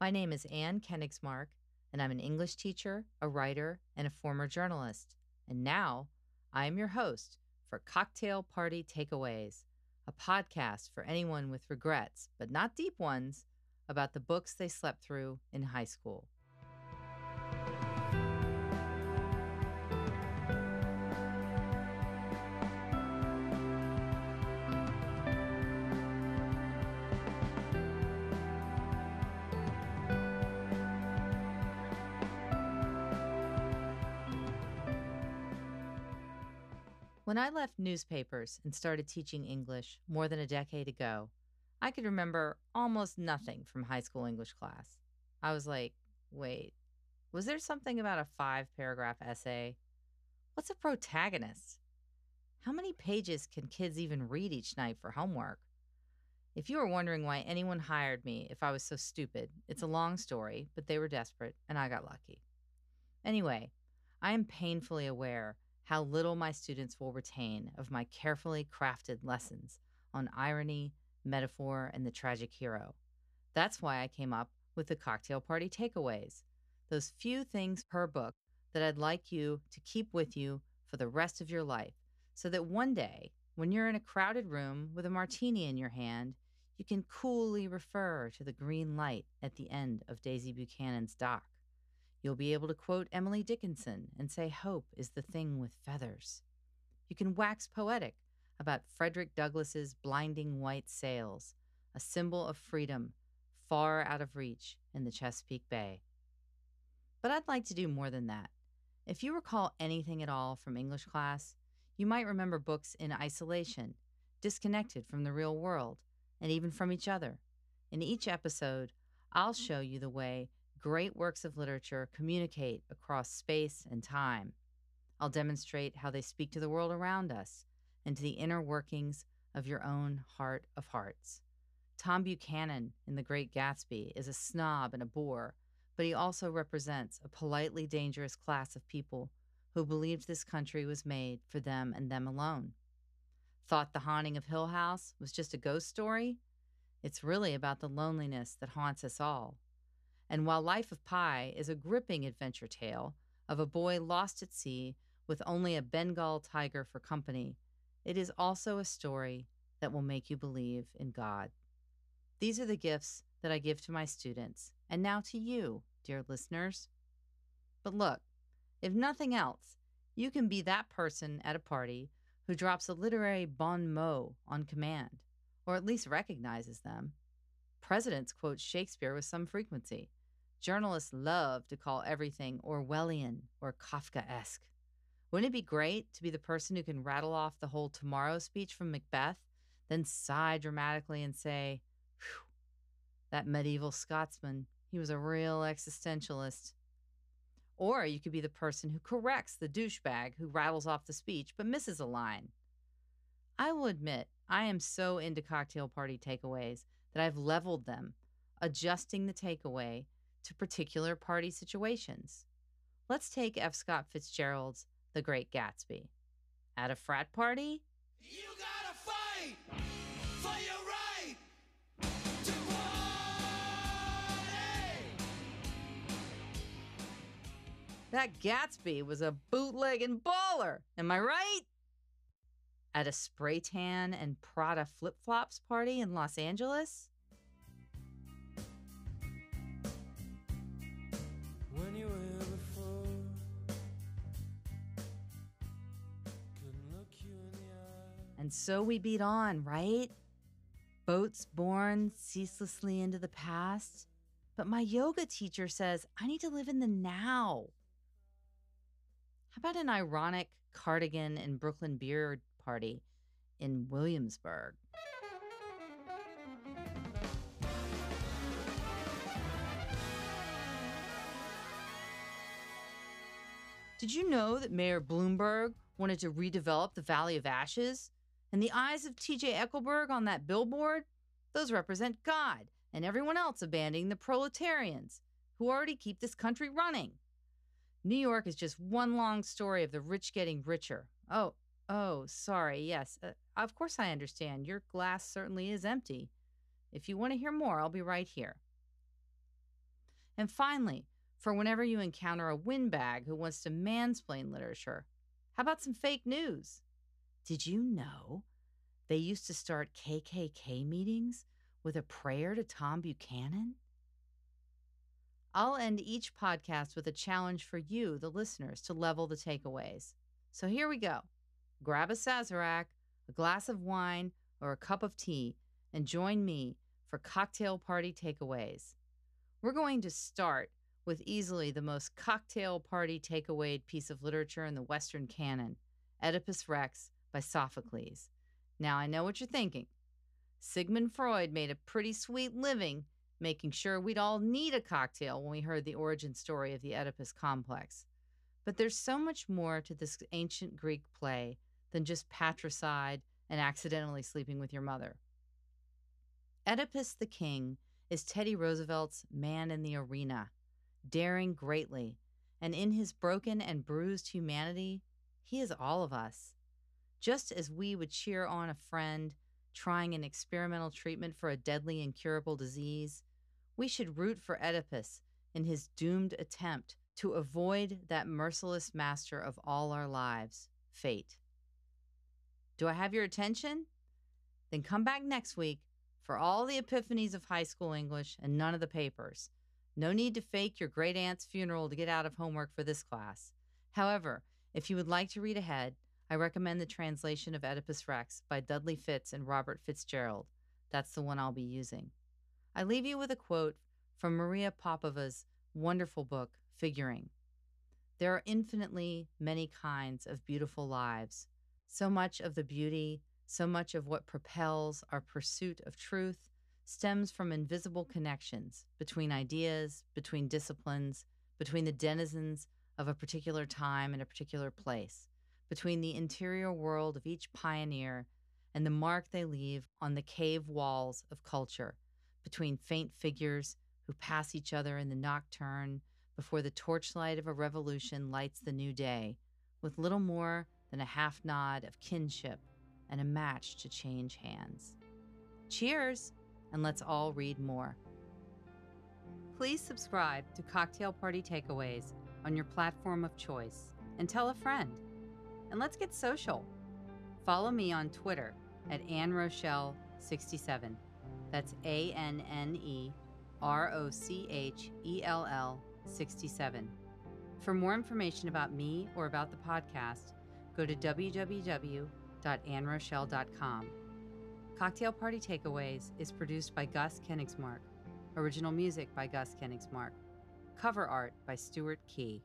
My name is Anne Kenigsmark, and I'm an English teacher, a writer, and a former journalist. And now I am your host for Cocktail Party Takeaways, a podcast for anyone with regrets, but not deep ones, about the books they slept through in high school. When I left newspapers and started teaching English more than a decade ago, I could remember almost nothing from high school English class. I was like, wait, was there something about a five paragraph essay? What's a protagonist? How many pages can kids even read each night for homework? If you were wondering why anyone hired me if I was so stupid, it's a long story, but they were desperate and I got lucky. Anyway, I am painfully aware how little my students will retain of my carefully crafted lessons on irony, metaphor, and the tragic hero. That's why I came up with the cocktail party takeaways, those few things per book that I'd like you to keep with you for the rest of your life, so that one day, when you're in a crowded room with a martini in your hand, you can coolly refer to the green light at the end of Daisy Buchanan's dock. You'll be able to quote Emily Dickinson and say hope is the thing with feathers. You can wax poetic about Frederick Douglass's blinding white sails, a symbol of freedom far out of reach in the Chesapeake Bay. But I'd like to do more than that. If you recall anything at all from English class, you might remember books in isolation, disconnected from the real world, and even from each other. In each episode, I'll show you the way great works of literature communicate across space and time. I'll demonstrate how they speak to the world around us and to the inner workings of your own heart of hearts. Tom Buchanan in The Great Gatsby is a snob and a bore, but he also represents a politely dangerous class of people who believed this country was made for them and them alone. Thought The Haunting of Hill House was just a ghost story? It's really about the loneliness that haunts us all and while Life of Pi is a gripping adventure tale of a boy lost at sea with only a Bengal tiger for company, it is also a story that will make you believe in God. These are the gifts that I give to my students, and now to you, dear listeners. But look, if nothing else, you can be that person at a party who drops a literary bon mot on command, or at least recognizes them. Presidents quote Shakespeare with some frequency. Journalists love to call everything Orwellian or Kafkaesque. Wouldn't it be great to be the person who can rattle off the whole tomorrow speech from Macbeth, then sigh dramatically and say, that medieval Scotsman, he was a real existentialist. Or you could be the person who corrects the douchebag who rattles off the speech but misses a line. I will admit, I am so into cocktail party takeaways that I've leveled them, adjusting the takeaway to particular party situations. Let's take F. Scott Fitzgerald's The Great Gatsby. At a frat party, you gotta fight for your right to party. That Gatsby was a bootlegging baller, am I right? At a spray tan and Prada flip flops party in Los Angeles, And so we beat on, right? Boats borne ceaselessly into the past. But my yoga teacher says I need to live in the now. How about an ironic cardigan and Brooklyn beer party in Williamsburg? Did you know that Mayor Bloomberg wanted to redevelop the Valley of Ashes? And the eyes of TJ Eckleburg on that billboard? Those represent God and everyone else abandoning the proletarians who already keep this country running. New York is just one long story of the rich getting richer. Oh, oh, sorry. Yes, uh, of course I understand. Your glass certainly is empty. If you want to hear more, I'll be right here. And finally, for whenever you encounter a windbag who wants to mansplain literature, how about some fake news? Did you know they used to start KKK meetings with a prayer to Tom Buchanan? I'll end each podcast with a challenge for you, the listeners, to level the takeaways. So here we go. Grab a Sazerac, a glass of wine, or a cup of tea, and join me for cocktail party takeaways. We're going to start with easily the most cocktail party takeaway piece of literature in the Western canon Oedipus Rex by Sophocles. Now, I know what you're thinking. Sigmund Freud made a pretty sweet living making sure we'd all need a cocktail when we heard the origin story of the Oedipus complex. But there's so much more to this ancient Greek play than just patricide and accidentally sleeping with your mother. Oedipus the King is Teddy Roosevelt's man in the arena, daring greatly, and in his broken and bruised humanity, he is all of us. Just as we would cheer on a friend trying an experimental treatment for a deadly incurable disease, we should root for Oedipus in his doomed attempt to avoid that merciless master of all our lives, fate. Do I have your attention? Then come back next week for all the epiphanies of high school English and none of the papers. No need to fake your great aunt's funeral to get out of homework for this class. However, if you would like to read ahead, I recommend the translation of Oedipus Rex by Dudley Fitts and Robert Fitzgerald. That's the one I'll be using. I leave you with a quote from Maria Popova's wonderful book, Figuring. There are infinitely many kinds of beautiful lives. So much of the beauty, so much of what propels our pursuit of truth stems from invisible connections between ideas, between disciplines, between the denizens of a particular time and a particular place, between the interior world of each pioneer and the mark they leave on the cave walls of culture, between faint figures who pass each other in the nocturne before the torchlight of a revolution lights the new day, with little more than a half nod of kinship and a match to change hands. Cheers, and let's all read more. Please subscribe to Cocktail Party Takeaways on your platform of choice and tell a friend. And let's get social. Follow me on Twitter at Anne Rochelle67. That's A N N E R O C H E L L 67. For more information about me or about the podcast, go to www.anrochelle.com. Cocktail Party Takeaways is produced by Gus Kenigsmark. Original music by Gus Kenigsmark. Cover art by Stuart Key.